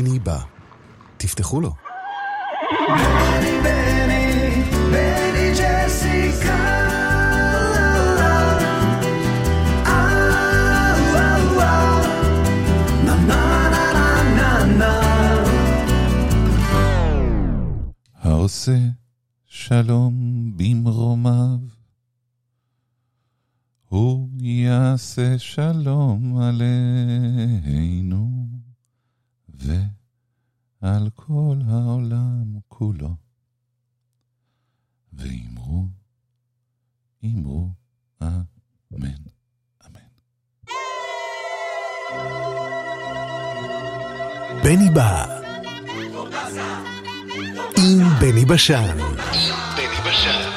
בני בא. תפתחו לו. בני, העושה שלום במרומיו, הוא יעשה שלום עלינו. על כל העולם כולו. ואמרו, אמרו, אמן, אמן. בני בא עם בני בשן. עם בני בשן.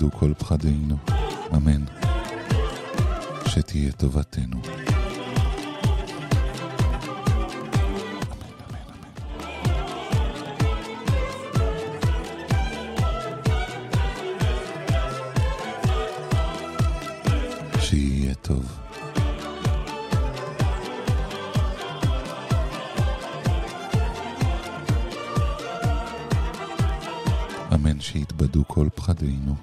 ירדו כל פחדינו, אמן. שתהיה טובתנו. כן, שיתבדו כל פחדינו.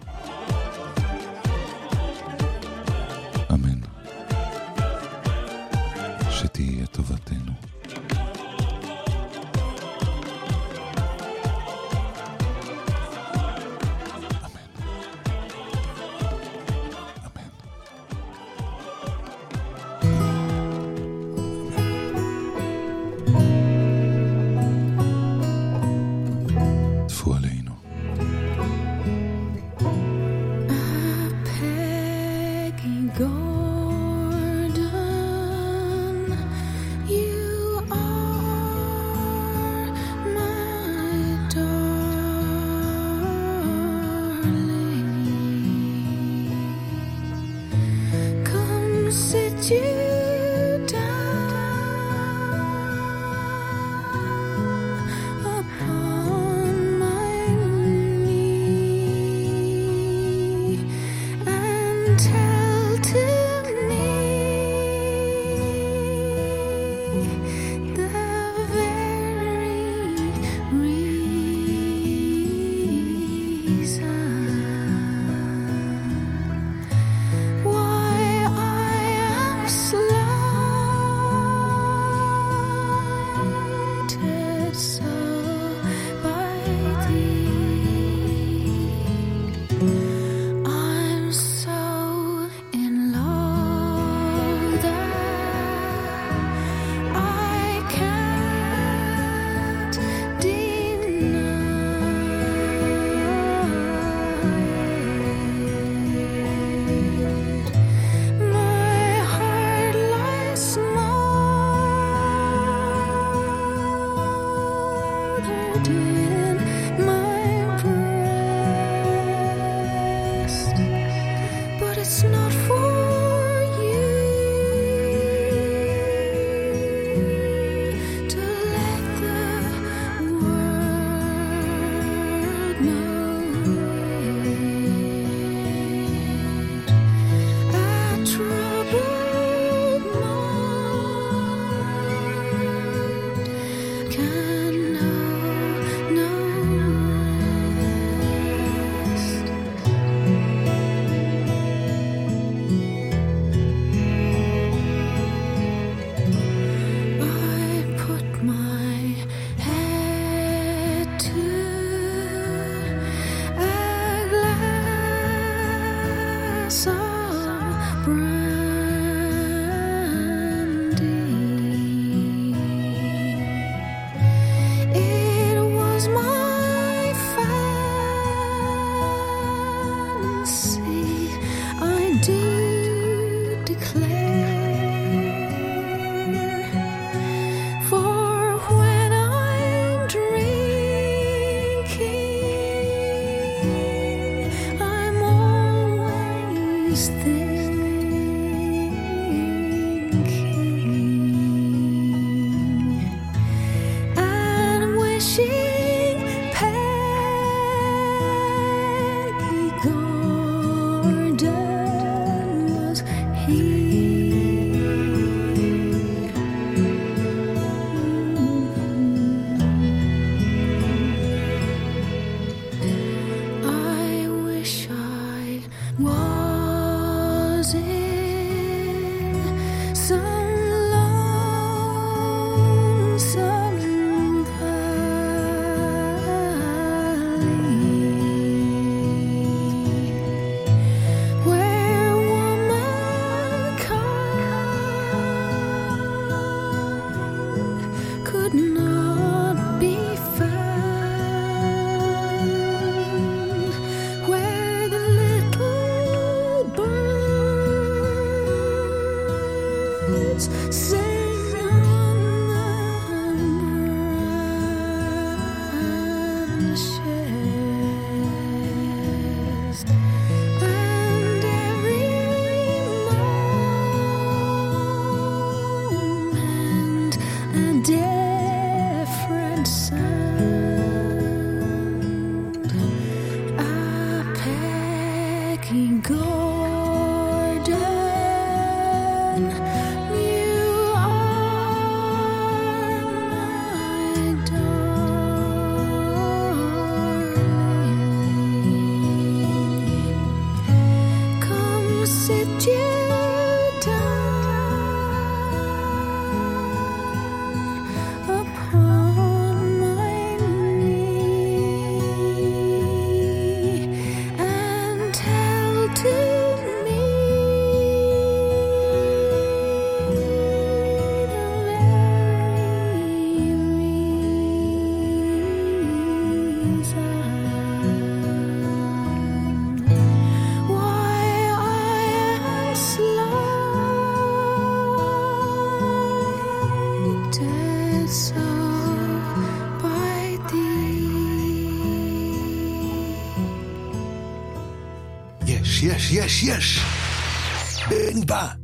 yes, yes, yes. Benny Bye.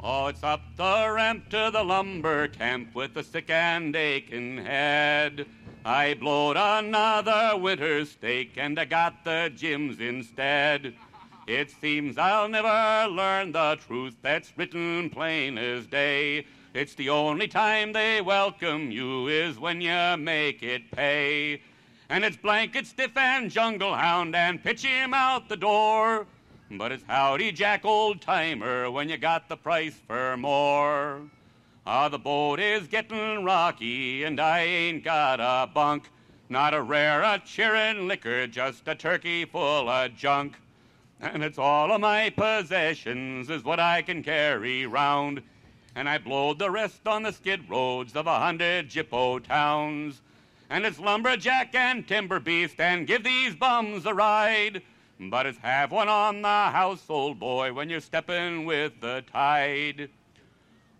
Oh, it's up the ramp to the lumber camp with a sick and aching head. I blowed another winter's stake and I got the jims instead. It seems I'll never learn the truth that's written plain as day. It's the only time they welcome you is when you make it pay. And it's blanket stiff and jungle hound and pitch him out the door. But it's howdy Jack old timer when you got the price for more. Ah, the boat is getting rocky and I ain't got a bunk. Not a rare a cheering liquor, just a turkey full of junk. And it's all of my possessions is what I can carry round. And I blowed the rest on the skid roads of a hundred jippo towns. And it's lumberjack and timber beast and give these bums a ride. But it's have one on the house, old boy, when you're stepping with the tide.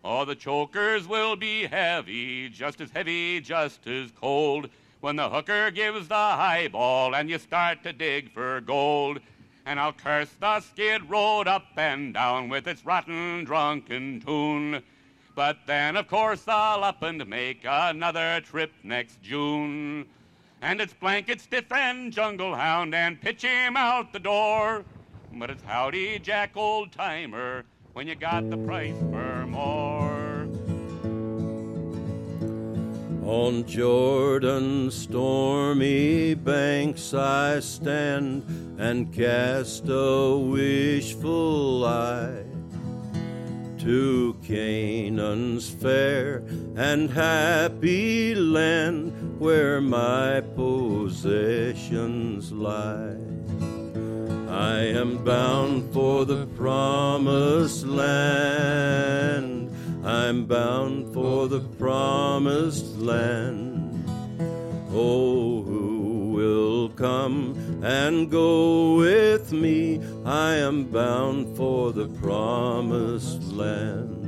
Oh, the chokers will be heavy, just as heavy, just as cold. When the hooker gives the highball and you start to dig for gold. And I'll curse the skid road up and down with its rotten drunken tune. But then, of course, I'll up and make another trip next June. And it's blanket stiff and jungle hound and pitch him out the door. But it's howdy Jack old timer when you got the price for more. On Jordan's stormy banks I stand and cast a wishful eye to Canaan's fair and happy land where my possessions lie. I am bound for the promised land. I'm bound for the promised land. Oh, who will come and go with me? I am bound for the promised land.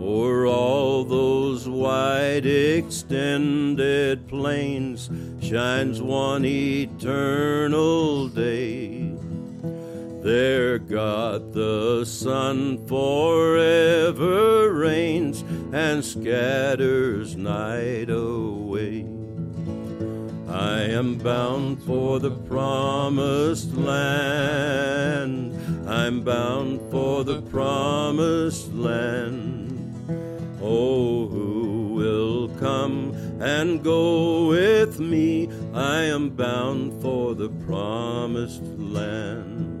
O'er all those wide extended plains shines one eternal day There, God the sun forever reigns and scatters night away. I am bound for the promised land. I'm bound for the promised land. Oh, who will come and go with me? I am bound for the promised land.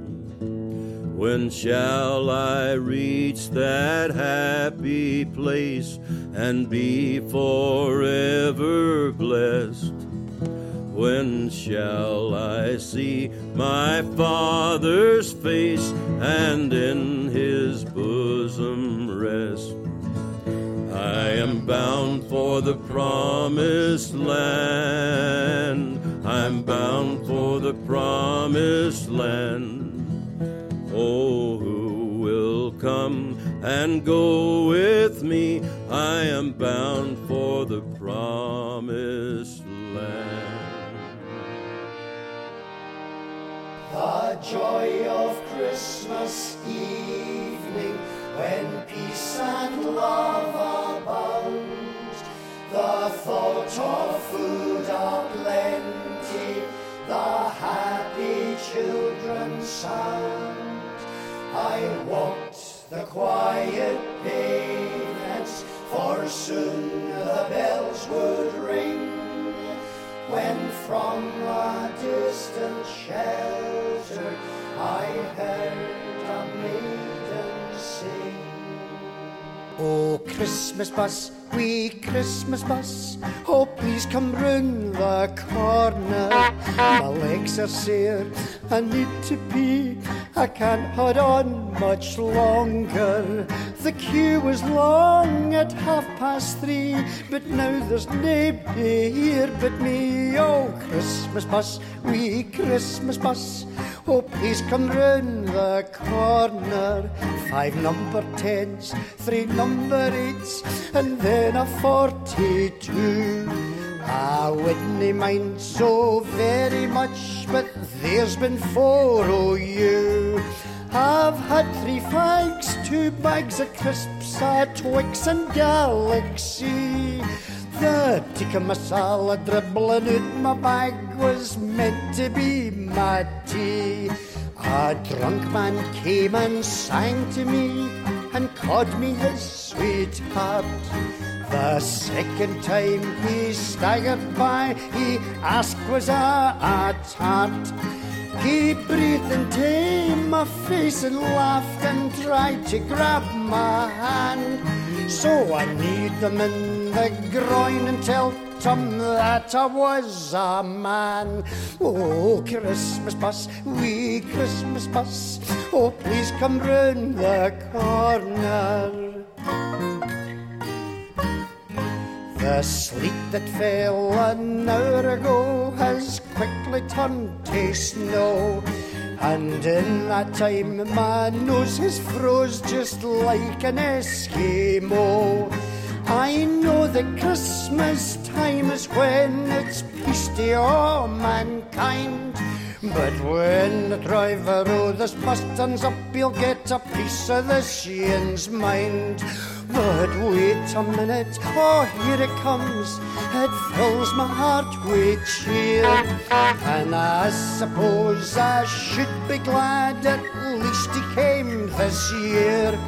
When shall I reach that happy place and be forever blessed? When shall I see my Father's face and in his bosom rest? I am bound for the promised land. I'm bound for the promised land. Oh, who will come and go with me? I am bound for the promised land. The joy of Christmas evening when peace and love abound. The thought of food aplenty, the happy children's sound. I walked the quiet pavements, for soon the bells would ring. When from a distant shelter I heard a maiden sing. Oh, Christmas bus, wee Christmas bus, oh, please come round the corner. My legs are sore, I need to pee, I can't hold on much longer. The queue was long at half past three, but now there's nobody here but me. Oh, Christmas bus, wee Christmas bus, oh, please come round the corner. Five number tens, three number eights, and then a forty-two. I wouldn't mind so very much, but there's been four o' you. I've had three fags, two bags of crisps, a Twix and Galaxy. The tikka masala dribbling out my bag was meant to be my tea. A drunk man came and sang to me and called me his sweetheart. The second time he staggered by, he asked was I tart. He breathed into my face and laughed and tried to grab my hand. So I kneed him in the groin and told him that I was a man. Oh, Christmas bus, wee Christmas bus, oh, please come round the corner. The sleet that fell an hour ago has quickly turned to snow. And in that time my nose has froze just like an Eskimo. I know that Christmas time is when it's peace to all mankind. But when the driver this bus turns up, he'll get a piece of the Sheehan's mind. But wait a minute, oh, here it comes. It fills my heart with cheer. And I suppose I should be glad at least he came this year.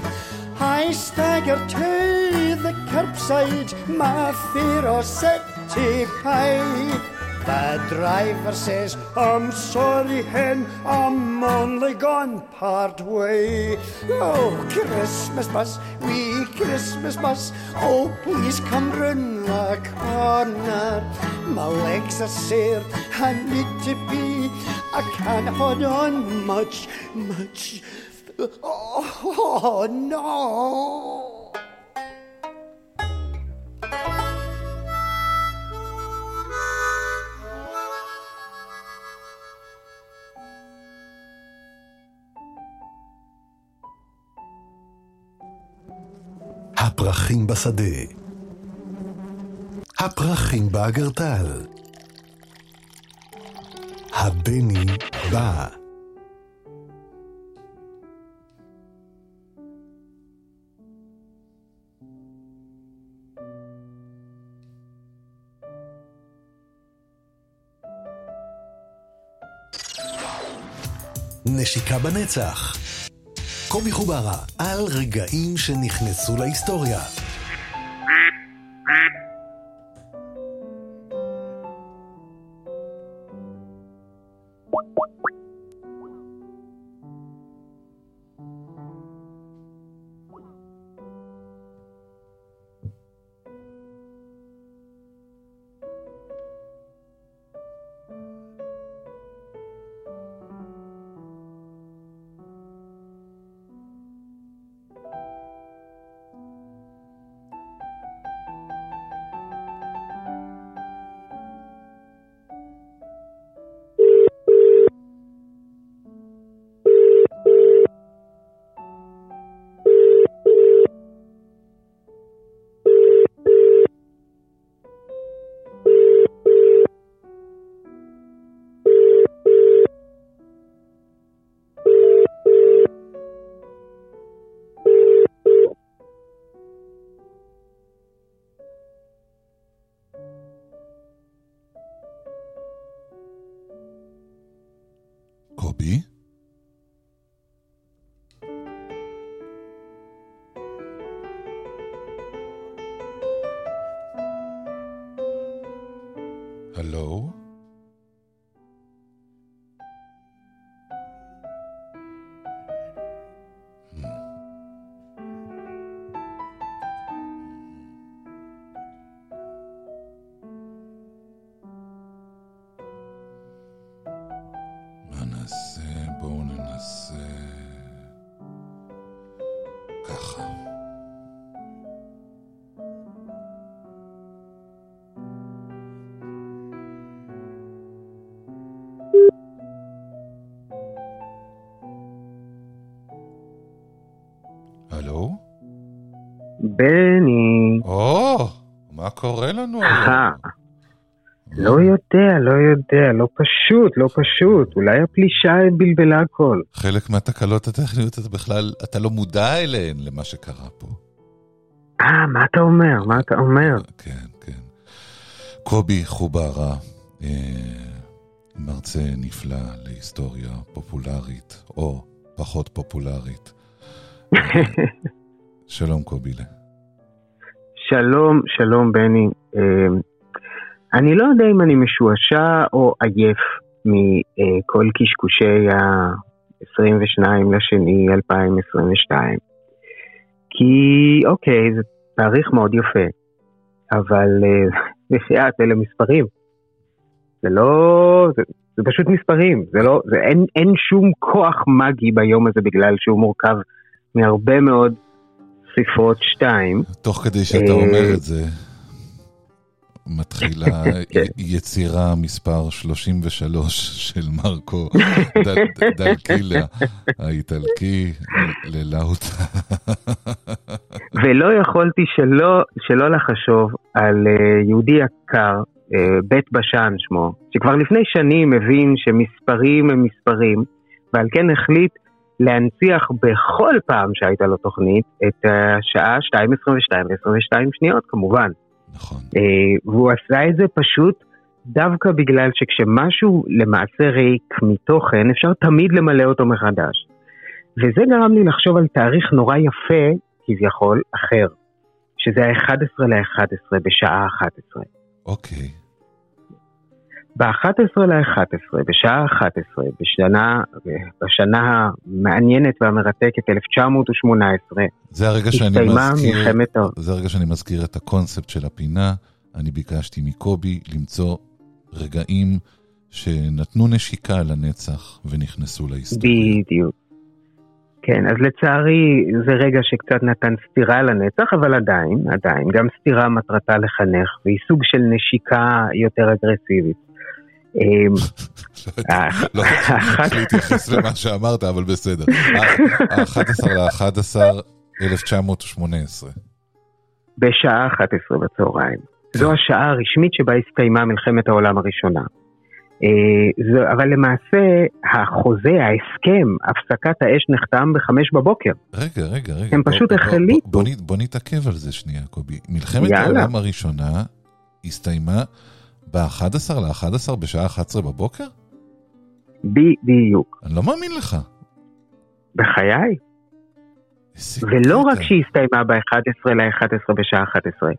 I stagger to the curbside, my fear of city pie. The driver says, I'm sorry, hen, I'm only gone part way. Oh, Christmas bus, wee Christmas bus, oh, please come round the corner. My legs are sore, I need to pee, I can't hold on much, much. Oh, no! הפרחים בשדה. הפרחים באגרטל. הבני בא. נשיקה בנצח קובי חוברה, על רגעים שנכנסו להיסטוריה. בני, או, מה קורה לנו אה, היום? לא יודע, לא יודע, לא פשוט, לא פשוט. אולי הפלישה בלבלה הכל. חלק מהתקלות הטכניות אתה בכלל, אתה לא מודע אליהן, למה שקרה פה. אה, מה אתה אומר? מה אתה אומר? כן, כן. קובי חוברה, אה, מרצה נפלא להיסטוריה פופולרית, או פחות פופולרית. שלום קובילה. שלום, שלום בני. אה, אני לא יודע אם אני משועשע או עייף מכל קשקושי ה-22 לשני 2022. כי אוקיי, זה תאריך מאוד יפה, אבל אה, בחייאת, אלה מספרים. זה לא, זה, זה פשוט מספרים, זה לא, זה, אין, אין שום כוח מגי ביום הזה בגלל שהוא מורכב מהרבה מאוד ספרות שתיים. תוך כדי שאתה אה, אומר את זה, מתחילה כן. יצירה מספר 33 של מרקו דל- דלקילה, האיטלקי, ללאוט. ולא יכולתי שלא, שלא לחשוב על uh, יהודי יקר, uh, בית בשן שמו, שכבר לפני שנים הבין שמספרים הם מספרים, ועל כן החליט להנציח בכל פעם שהייתה לו תוכנית את השעה 2.22 ו-22 שניות כמובן. נכון. Uh, והוא עשה את זה פשוט דווקא בגלל שכשמשהו למעשה ריק מתוכן, אפשר תמיד למלא אותו מחדש. וזה גרם לי לחשוב על תאריך נורא יפה, כביכול, אחר, שזה ה-11 ל-11 בשעה 11. אוקיי. ב-11 ל-11, בשעה 11, בשנה, בשנה המעניינת והמרתקת 1918, זה הרגע שאני מזכיר, מלחמת. זה הרגע שאני מזכיר את הקונספט של הפינה. אני ביקשתי מקובי למצוא רגעים שנתנו נשיקה לנצח ונכנסו להיסטוריה. בדיוק. כן, אז לצערי זה רגע שקצת נתן סטירה לנצח, אבל עדיין, עדיין, גם סטירה מטרתה לחנך, והיא סוג של נשיקה יותר אגרסיבית. אמ, לא צריך להתייחס למה שאמרת, אבל בסדר. ה-11 ל-11, 1918. בשעה 11 בצהריים. זו השעה הרשמית שבה הסתיימה מלחמת העולם הראשונה. אה, אבל למעשה החוזה, ההסכם, הפסקת האש נחתם בחמש בבוקר. רגע, רגע, רגע. הם פשוט החליטו. בוא, נתעכב על זה שנייה, קובי. מלחמת. העולם הראשונה הסתיימה ב-11 ל-11 בשעה 11 בבוקר? בדיוק. אני לא מאמין לך. בחיי. ולא. רק שהיא הסתיימה ב-11 ל-11 בשעה 11,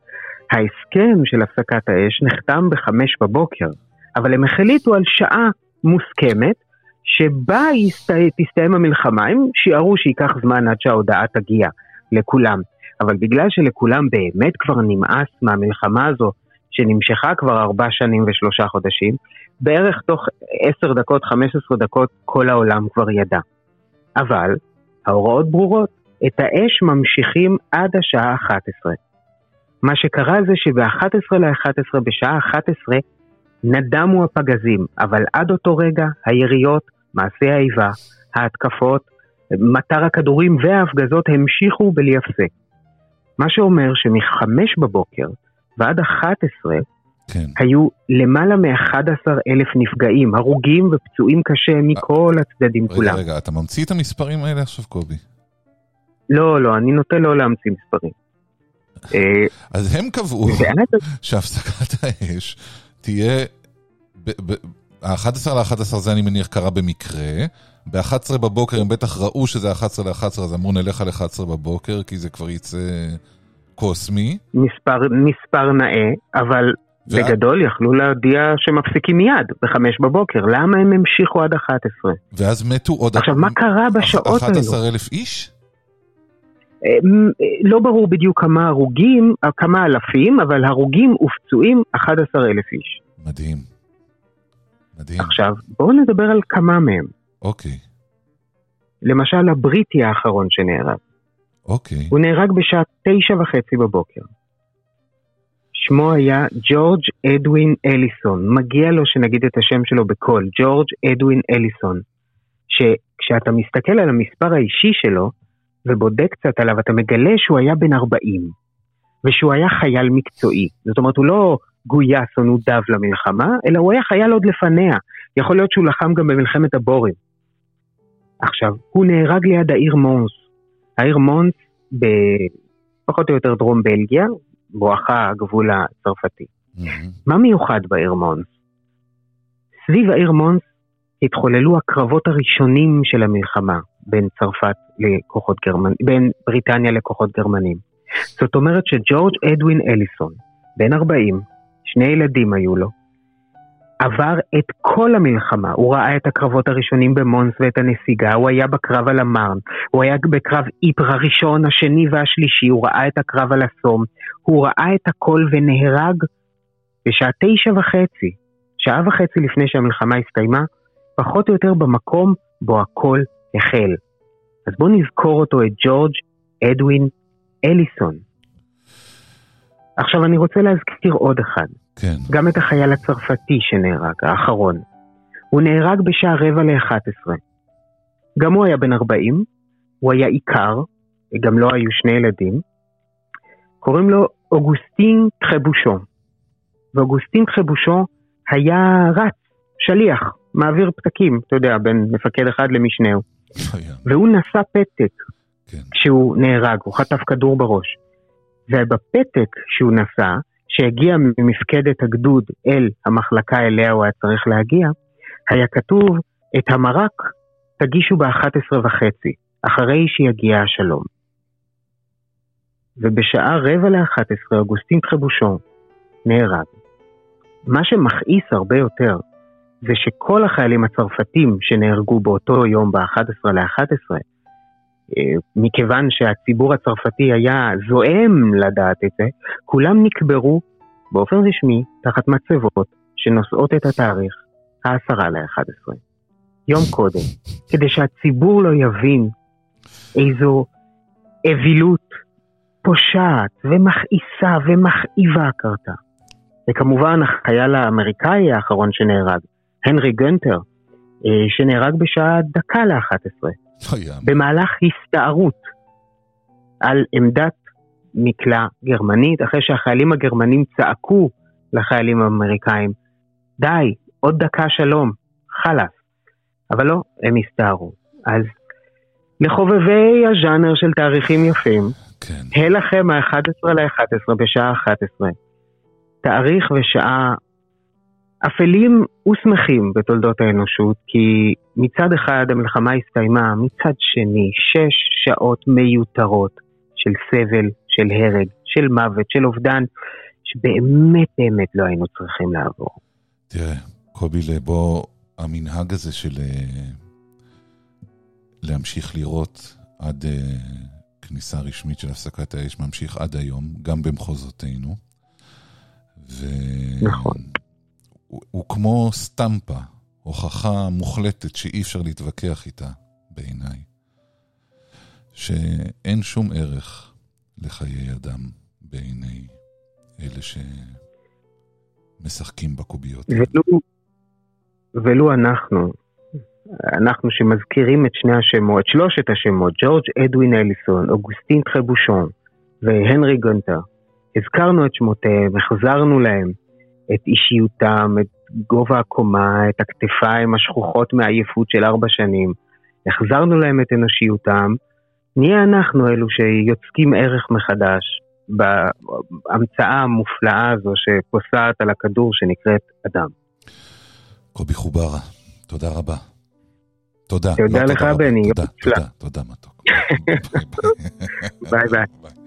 ההסכם של הפסקת האש נחתם בחמש בבוקר, אבל הם החליטו על שעה מוסכמת, שבה תסתיים המלחמה, הם שיערו שייקח זמן עד שההודעה תגיע לכולם. אבל בגלל שלכולם באמת כבר נמאס מהמלחמה הזו, שנמשכה כבר ארבע שנים ושלושה חודשים, בערך תוך עשר דקות, חמש עשרה דקות, כל העולם כבר ידע. אבל ההוראות ברורות, את האש ממשיכים עד השעה 11. מה שקרה זה שב-11 ל-11, בשעה 11, נדמו הפגזים, אבל עד אותו רגע היריות, מעשי האיבה, ההתקפות, מטר הכדורים וההפגזות המשיכו בלי הפסק. מה שאומר שמחמש בבוקר ועד 11 כן. היו למעלה מ-11 אלף נפגעים, הרוגים ופצועים קשה מכל הצדדים רגע, כולם. רגע, אתה ממציא את המספרים האלה עכשיו, קובי? לא, לא, אני נוטה לא להמציא מספרים. אה, אז הם קבעו שהפסקת האש תהיה... ב- ב- ה-11 ל-11 זה אני מניח קרה במקרה. ב-11 בבוקר הם בטח ראו שזה 11 ל-11, אז אמרו נלך על 11 בבוקר, כי זה כבר יצא קוסמי. מספר, מספר נאה, אבל ו- בגדול יכלו להודיע שמפסיקים מיד, בחמש בבוקר. למה הם המשיכו עד 11? ואז מתו עוד... עכשיו, מה קרה בשעות האלו? 11 אלף איש? אה, אה, לא ברור בדיוק כמה הרוגים, אה, כמה אלפים, אבל הרוגים ופצועים 11 אלף איש. מדהים. מדהים. עכשיו, בואו נדבר על כמה מהם. אוקיי, למשל, הבריטי האחרון שנהרג. אוקיי. הוא נהרג בשעה תשע וחצי בבוקר. שמו היה ג'ורג' אדווין אליסון. מגיע לו שנגיד את השם שלו בקול, ג'ורג' אדווין אליסון. שכשאתה מסתכל על המספר האישי שלו ובודק קצת עליו, אתה מגלה שהוא היה בן 40, ושהוא היה חייל מקצועי. זאת אומרת, הוא לא גויס או נודב למלחמה, אלא הוא היה חייל עוד לפניה. יכול להיות שהוא לחם גם במלחמת הבורים. עכשיו, הוא נהרג ליד העיר מונס. העיר מונס בפחות או יותר דרום בלגיה, בואכה הגבול הצרפתי. מהמם. מה מיוחד בעיר מונס? סביב העיר מונס התחוללו הקרבות הראשונים של המלחמה בין צרפת לכוחות גרמנים, בין בריטניה לכוחות גרמנים. זאת אומרת שג'ורג' אדווין אליסון, בן 40, שני ילדים היו לו, עבר את כל המלחמה, הוא ראה את הקרבות הראשונים במונס ואת הנסיגה, הוא היה בקרב על המרן, הוא היה בקרב איפר הראשון, השני והשלישי, הוא ראה את הקרב על הסום, הוא ראה את הכל ונהרג בשעה תשע וחצי, שעה וחצי לפני שהמלחמה הסתיימה, פחות או יותר במקום בו הכל החל. אז בואו נזכור אותו, את ג'ורג' אדווין אליסון. עכשיו אני רוצה להזכיר עוד אחד, כן. גם את החייל הצרפתי שנהרג, האחרון. הוא נהרג בשעה רבע ל-11. גם הוא היה בן 40, הוא היה עיקר, גם לו היו שני ילדים. קוראים לו אוגוסטין טרבושון. ואוגוסטין טרבושון היה רץ, שליח, מעביר פתקים, אתה יודע, בין מפקד אחד למשנהו. והוא נשא פתק כן. כשהוא נהרג, הוא חטף כדור בראש. ובפתק שהוא נשא, שהגיע ממפקדת הגדוד אל המחלקה אליה הוא היה צריך להגיע, היה כתוב, את המרק תגישו ב-11 וחצי, אחרי שיגיע השלום. ובשעה רבע ל-11 אוגוסטין טרבושון נהרג. מה שמכעיס הרבה יותר זה שכל החיילים הצרפתים שנהרגו באותו יום ב-11 ל-11, אה, מכיוון שהציבור הצרפתי היה זועם לדעת את זה, כולם נקברו באופן רשמי תחת מצבות שנושאות את התאריך העשרה ל-11. יום קודם, כדי שהציבור לא יבין איזו אווילות פושעת ומכעיסה ומכאיבה קרתה. וכמובן החייל האמריקאי האחרון שנהרג, הנרי גנטר, אה, שנהרג בשעה דקה ל-11. היה. במהלך הסתערות על עמדת מקלע גרמנית, אחרי שהחיילים הגרמנים צעקו לחיילים האמריקאים, די, עוד דקה שלום, חלאס. אבל לא, הם הסתערו. אז לחובבי הז'אנר של תאריכים יפים, כן. הא לכם ה-11 ל-11 בשעה 11. תאריך ושעה אפלים ושמחים בתולדות האנושות, כי מצד אחד המלחמה הסתיימה, מצד שני שש שעות מיותרות של סבל, של הרג, של מוות, של אובדן, שבאמת באמת לא היינו צריכים לעבור. תראה, קובי בוא, המנהג הזה של אה, להמשיך לראות עד uh, כניסה רשמית של הפסקת האש ממשיך עד היום, גם במחוזותינו. ו... נכון. הוא, הוא כמו סטמפה, הוכחה מוחלטת שאי אפשר להתווכח איתה, בעיניי. שאין שום ערך לחיי אדם בעיני אלה שמשחקים בקוביות. ולו, ולו אנחנו, אנחנו שמזכירים את שני השמות, שלושת השמות, ג'ורג' אדווין אליסון, אוגוסטין טרבושון והנרי גונטה, הזכרנו את שמותיהם, החזרנו להם. את אישיותם, את גובה הקומה, את הכתפיים השכוחות מעייפות של ארבע שנים. החזרנו להם את אנושיותם, נהיה אנחנו אלו שיוצקים ערך מחדש בהמצאה המופלאה הזו שפוסעת על הכדור שנקראת אדם. קובי חוברה, תודה רבה. תודה. תודה לא, לך, בני. תודה, תודה, תודה, מתוק. ביי ביי.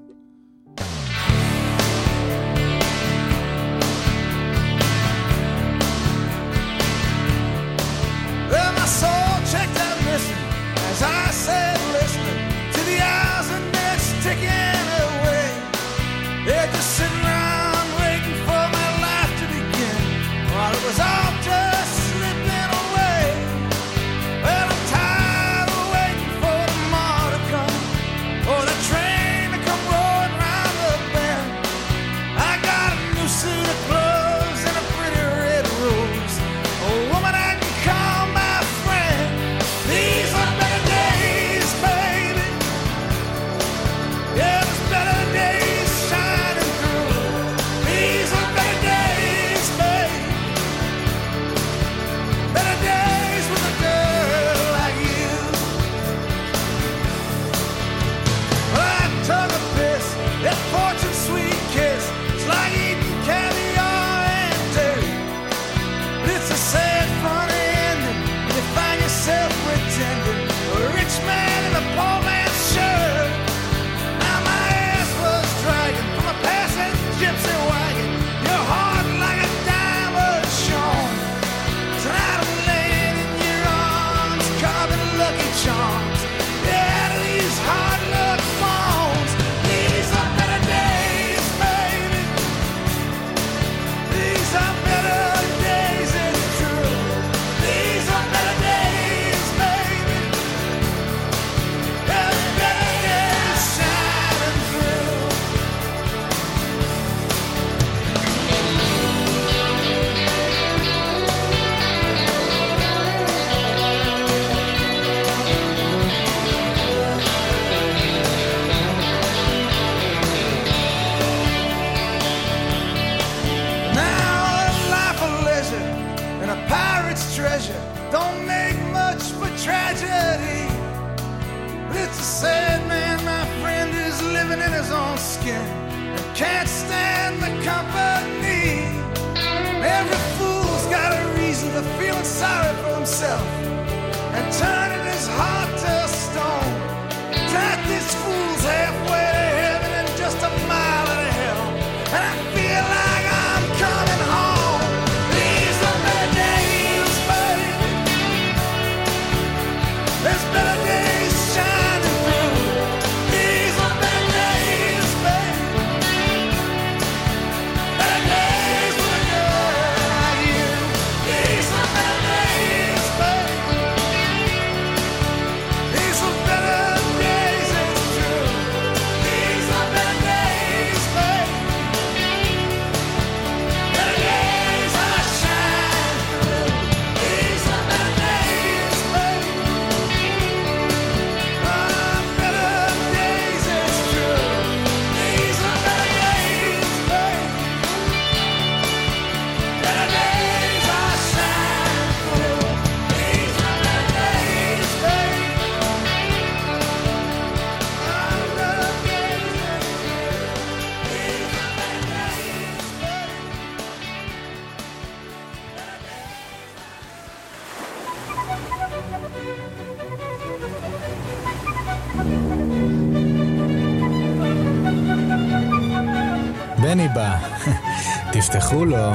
תפתחו לו.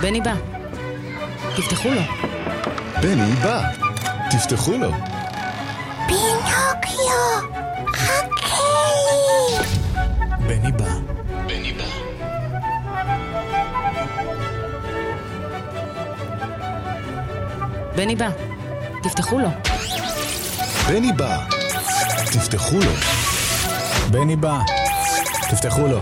בני בא. תפתחו לו. בני בא. תפתחו לו. פינוקיו, חכה לי! בני בא. בני בא. בני בא. תפתחו לו. בני בא. תפתחו לו. בני בא. תפתחו לו.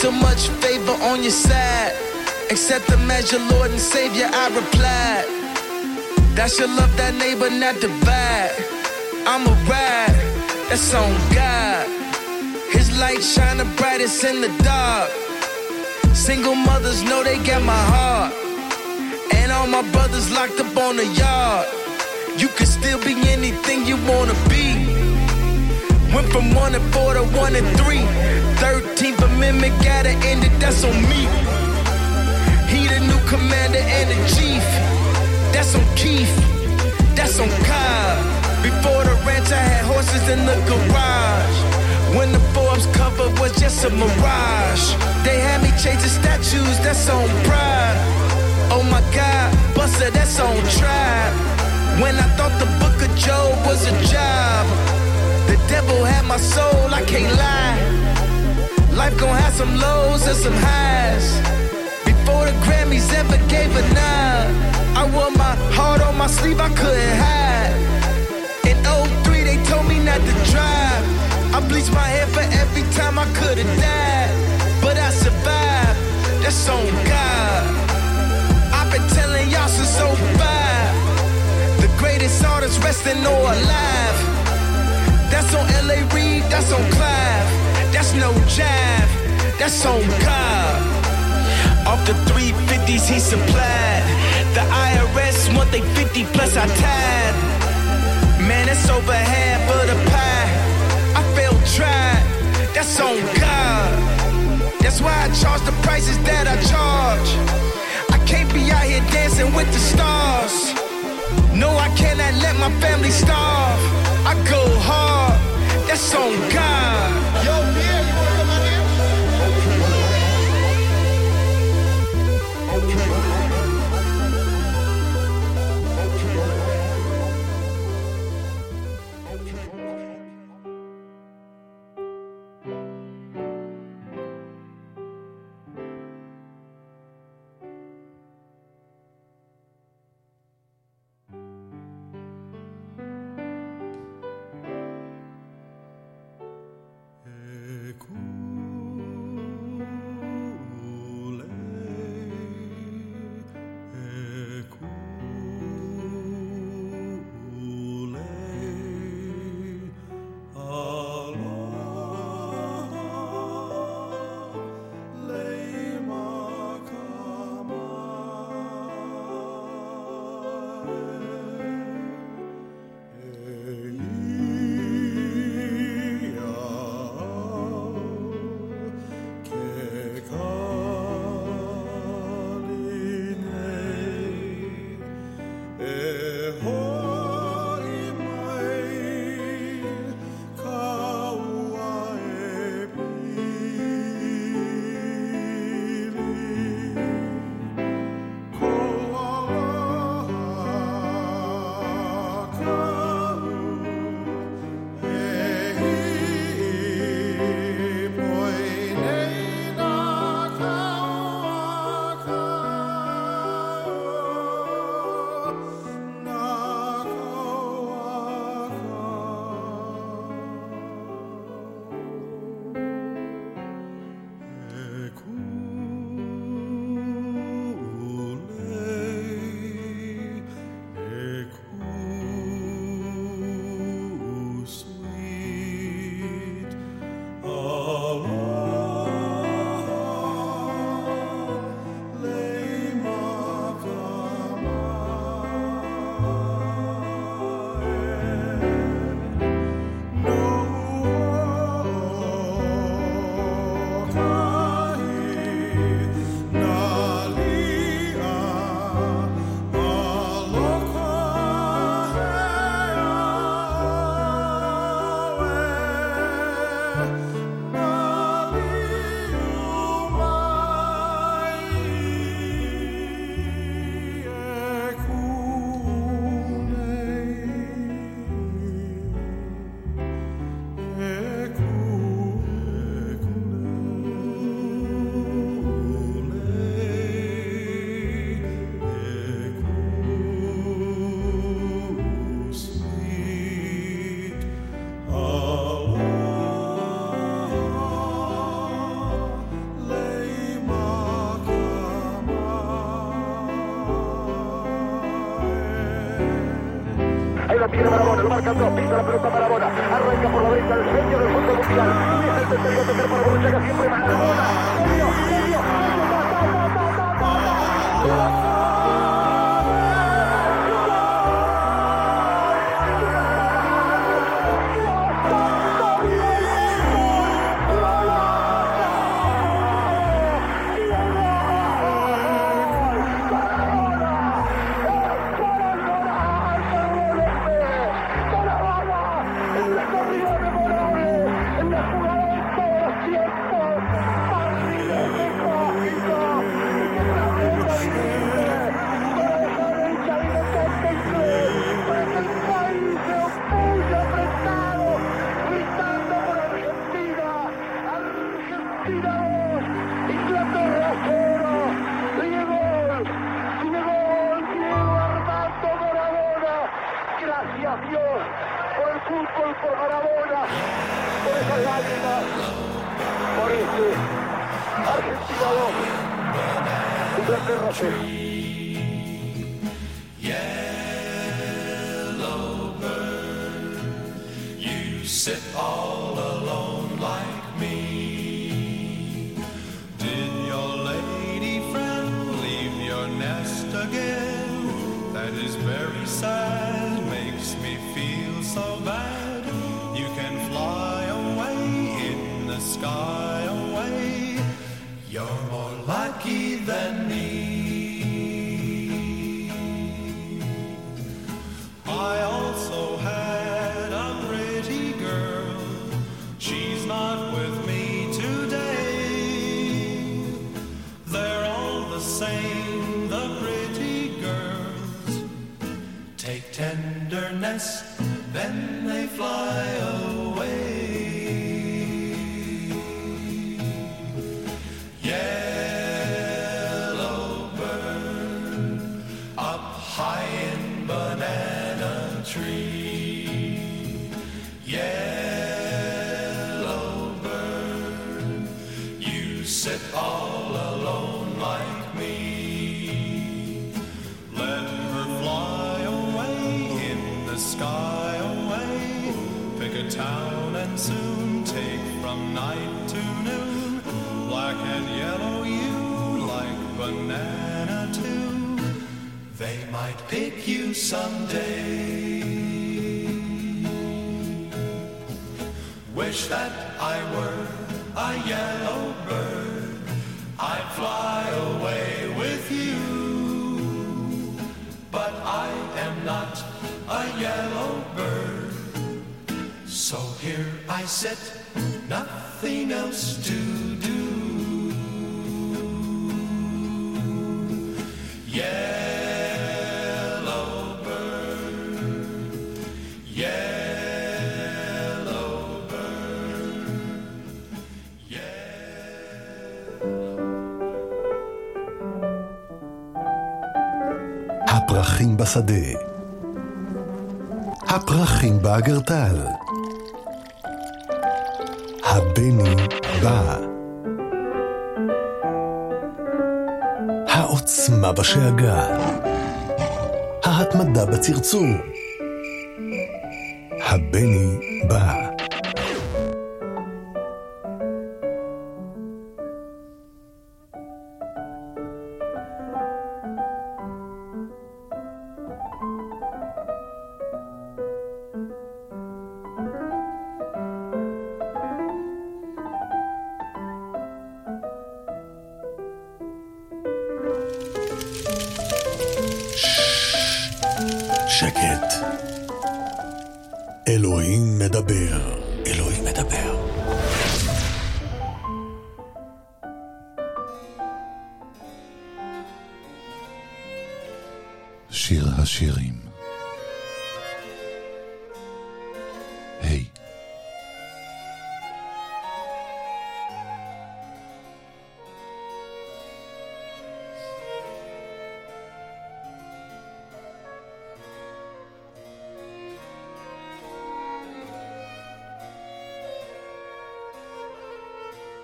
So much favor on your side? Accept as your Lord and Savior, I replied. That's your love, that neighbor, not divide. I'm a ride, that's on God. His light shine the brightest in the dark. Single mothers know they got my heart. And all my brothers locked up on the yard. You can still be anything you wanna be. Went from one and four to one and three. Thirteenth Amendment gotta end it, that's on me. He the new commander and the chief. That's on Keith. That's on Cobb. Before the ranch, I had horses in the garage. When the Forbes cover was just a mirage. They had me chasing statues, that's on pride. Oh my God, Buster, that's on tribe. When I thought the book of Job was a job. The devil had my soul, I can't lie. Life gon' have some lows and some highs. Before the Grammys ever gave a nod, I wore my heart on my sleeve, I couldn't hide. In 03, they told me not to drive. I bleached my hair for every time I could've died. But I survived, that's on God. I've been telling y'all since 05. The greatest artist resting or alive. That's on LA Reid, that's on. That's no jive, that's on God. Off the 350s he supplied. The IRS want they 50 plus I tied. Man, it's over half of the pie. I failed tried, that's on God. That's why I charge the prices that I charge. I can't be out here dancing with the stars. No, I cannot let my family starve. I go hard, that's on God. Yo, piso, piso Por el fútbol, por Maradona, por esas lágrimas, por este Argentina you sit all someday. Wish that I were a yellow bird. I'd fly away with you. But I am not a yellow bird. So here I sit, nothing else to do. השדה. הפרחים באגרטל. הבני בא. העוצמה בשאגה. ההתמדה בצרצור. הבני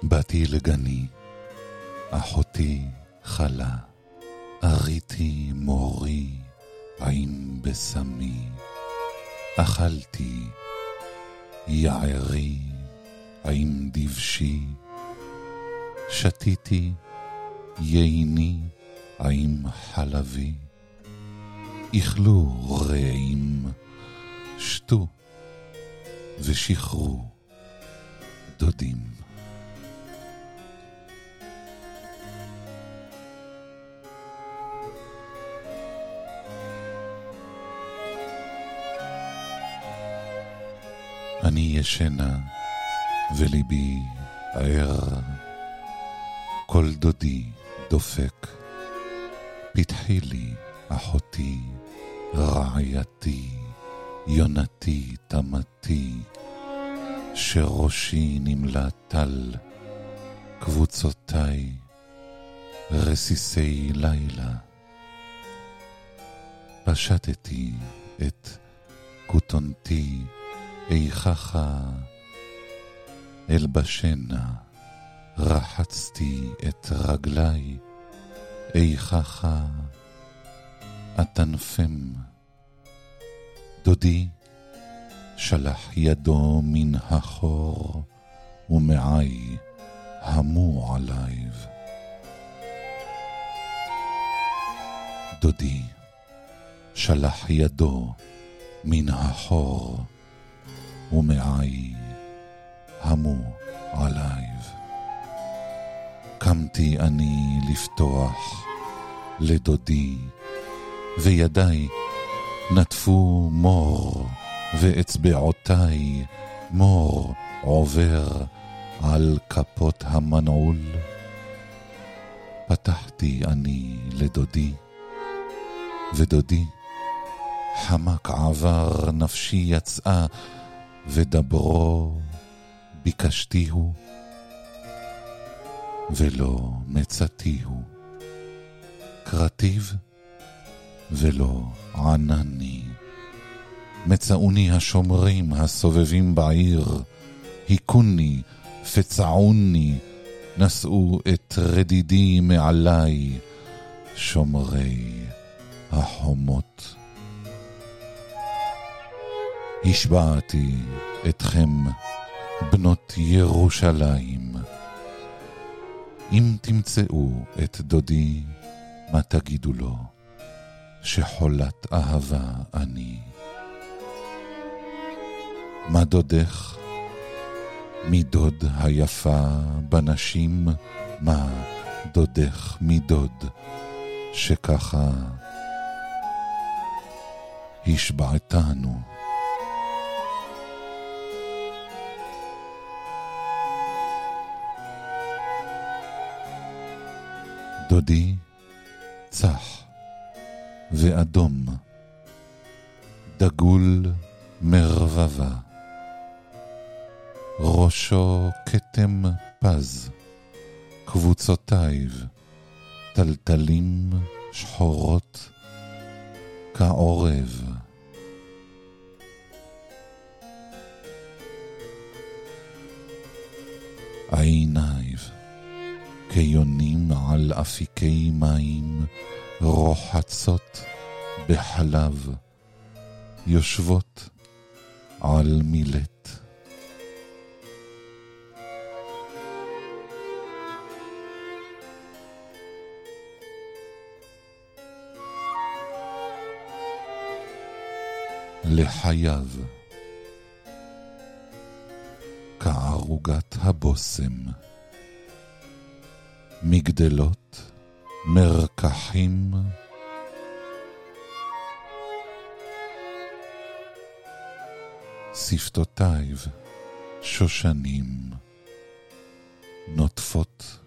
באתי לגני, אחותי חלה, אריתי מורי, עין בשמי, אכלתי, יערי, עין דבשי, שתיתי, ייני, עין חלבי, איכלו רעים, שתו ושחרו דודים. ישנה וליבי ער, כל דודי דופק, פתחי לי אחותי, רעייתי, יונתי, תמתי, שראשי נמלא טל, קבוצותיי, רסיסי לילה. פשטתי את כותונתי, איכך אלבשנה, רחצתי את רגליי, איכך אטנפם. דודי שלח ידו מן החור, ומעי המו עליו. דודי שלח ידו מן החור, ומעי המו עליו. קמתי אני לפתוח לדודי, וידיי נטפו מור, ואצבעותיי מור עובר על כפות המנעול. פתחתי אני לדודי, ודודי חמק עבר, נפשי יצאה, ודברו ביקשתיהו, ולא מצאתיהו. קרטיב ולא ענני. מצאוני השומרים הסובבים בעיר, היכוני, פצעוני, נשאו את רדידי מעלי, שומרי החומות. השבעתי אתכם, בנות ירושלים. אם תמצאו את דודי, מה תגידו לו? שחולת אהבה אני. מה דודך? מדוד היפה בנשים, מה דודך מדוד, שככה השבעתנו. דודי צח ואדום, דגול מרבבה, ראשו כתם פז, קבוצותיו טלטלים שחורות כעורב. עיניו כיונים על אפיקי מים רוחצות בחלב, יושבות על מילט. לחייו כערוגת הבושם, מגדלות, מרקחים, שפתותיו שושנים, נוטפות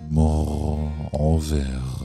מור עובר.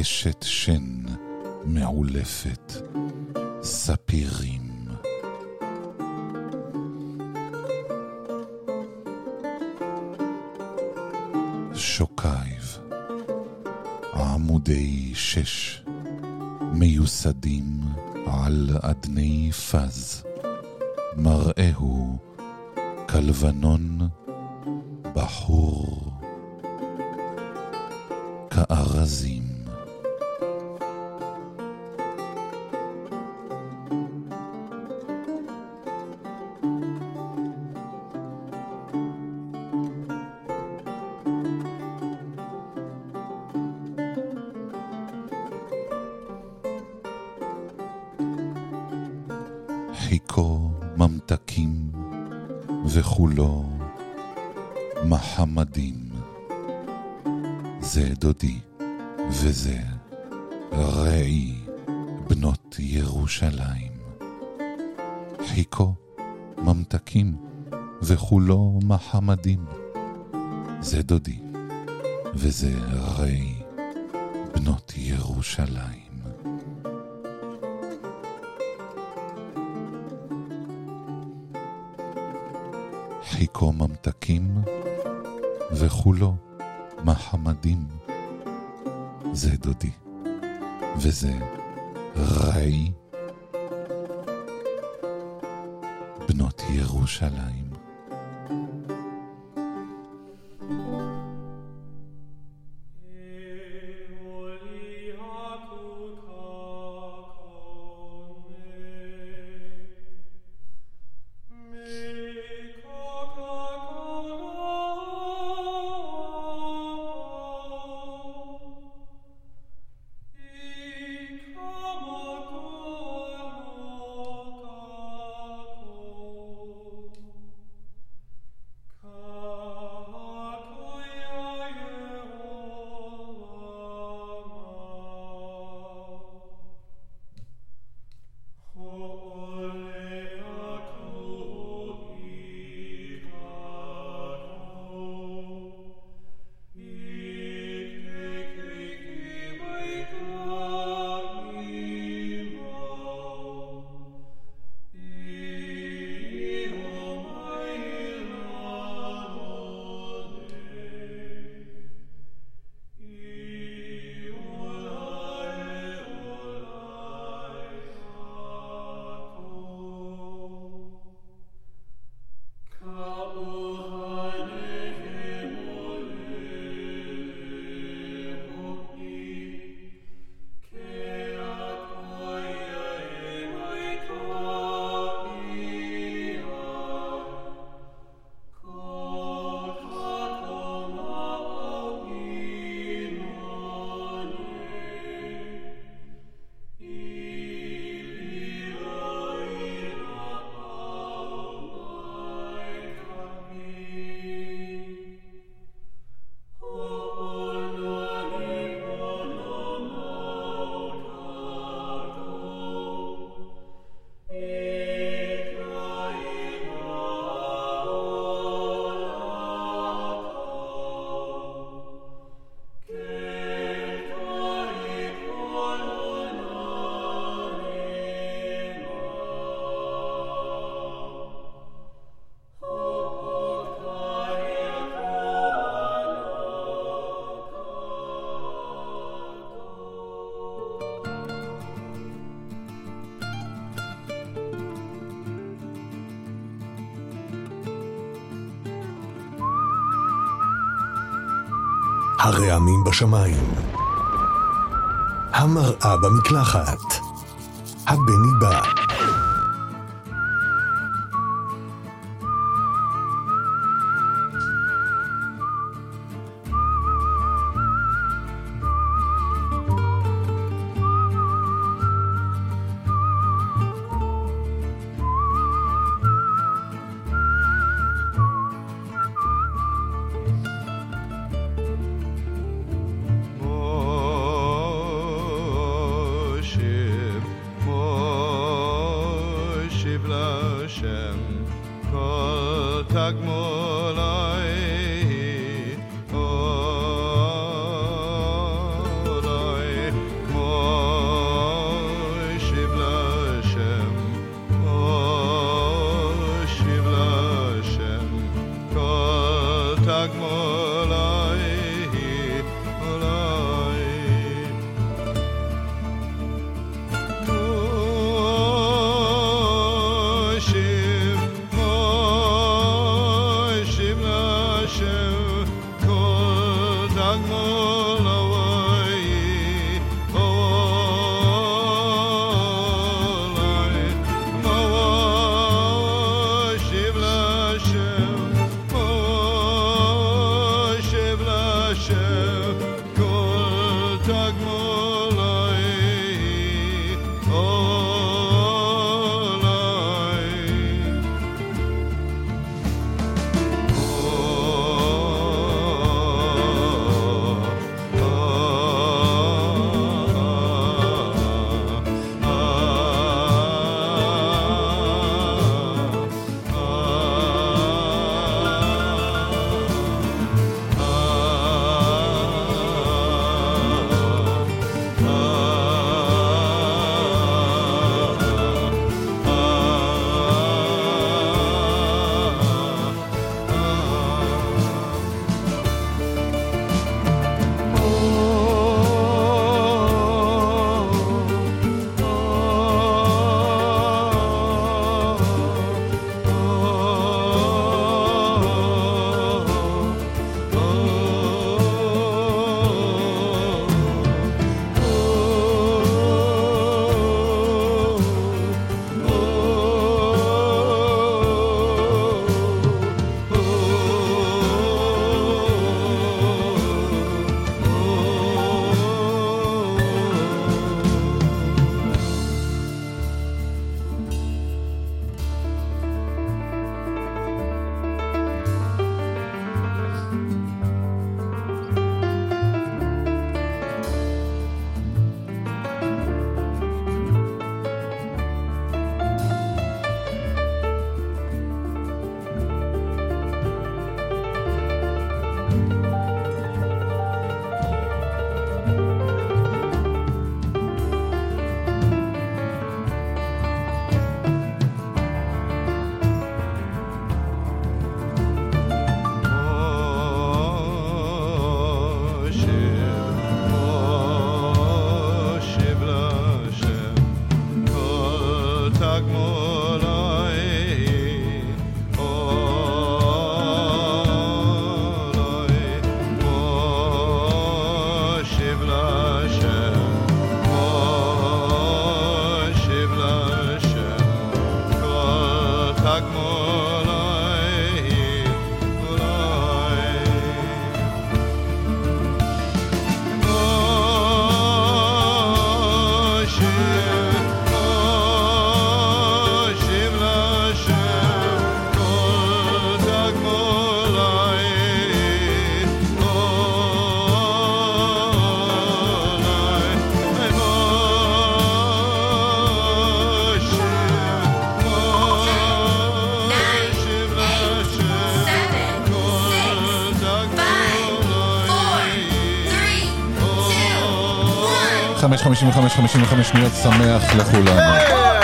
אשת שן מעולפת, ספירים. שוקייב, עמודי שש, מיוסדים על אדני פז, מראהו כלבנון בחור כארזים. וכולו מחמדים. זה דודי וזה רעי בנות ירושלים. חיכו ממתקים וכולו מחמדים. זה דודי וזה רעי בנות ירושלים. חיכו ממתקים וכולו מחמדים. זה דודי וזה רעי בנות ירושלים. הרעמים בשמיים. המראה במקלחת. הבני בא. 55-55 שניות שמח לכולנו.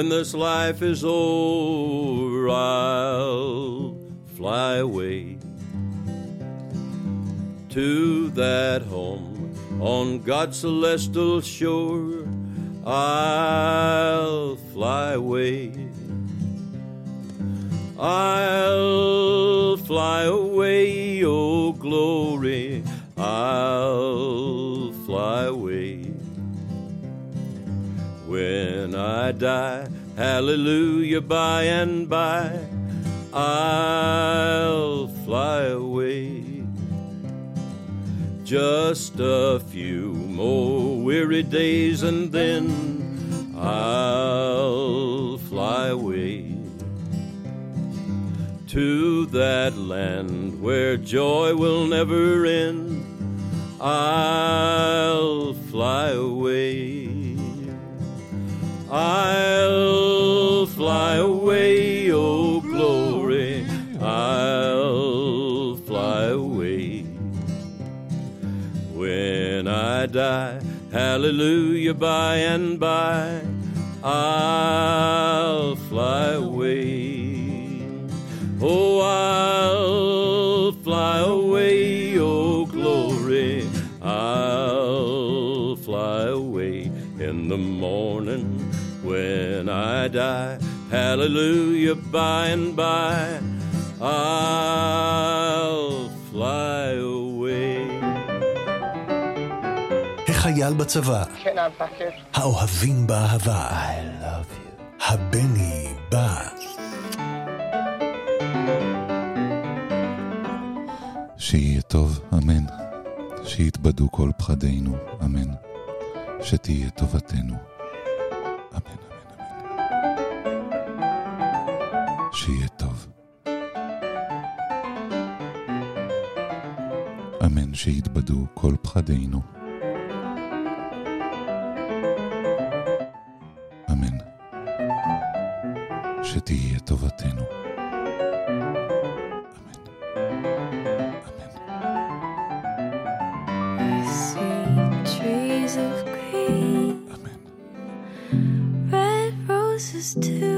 When this life is over, I'll fly away to that home on God's celestial shore. I'll fly away. I'll fly away, oh glory. I'll fly away. When I die hallelujah, by and by I'll fly away. Just a few more weary days and then I'll fly away to that land where joy will never end. I'll fly away. I'll fly away, oh glory. I'll fly away. When I die, hallelujah, by and by, I'll fly away. Oh, I'll fly away, oh glory. I'll fly away in the morning when I die. Hallelujah, by and by, I'll fly away. החייל בצבא. האוהבים באהבה. I love you. הבני בא. שיהיה טוב, אמן. שיתבדו כל פחדינו, אמן. שתהיה טובתנו. אמן, אמן, אמן. שיהיה טוב. אמן שיתבדו כל פחדינו. אמן. שתהיה טובתנו. Just do.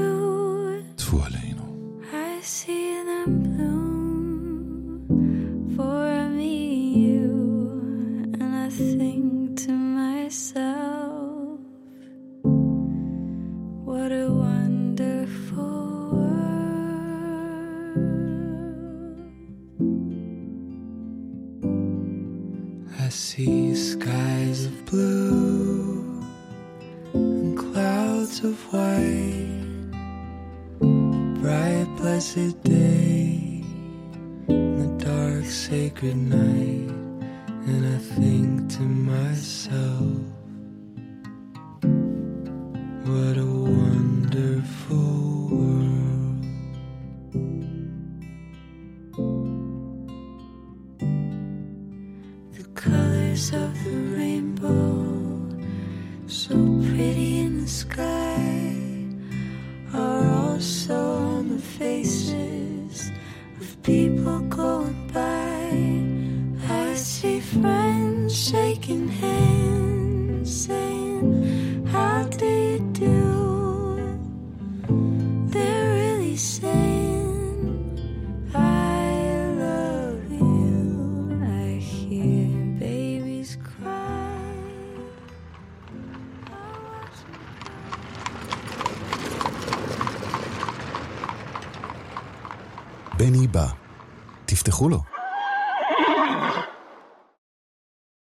תפתחו לו.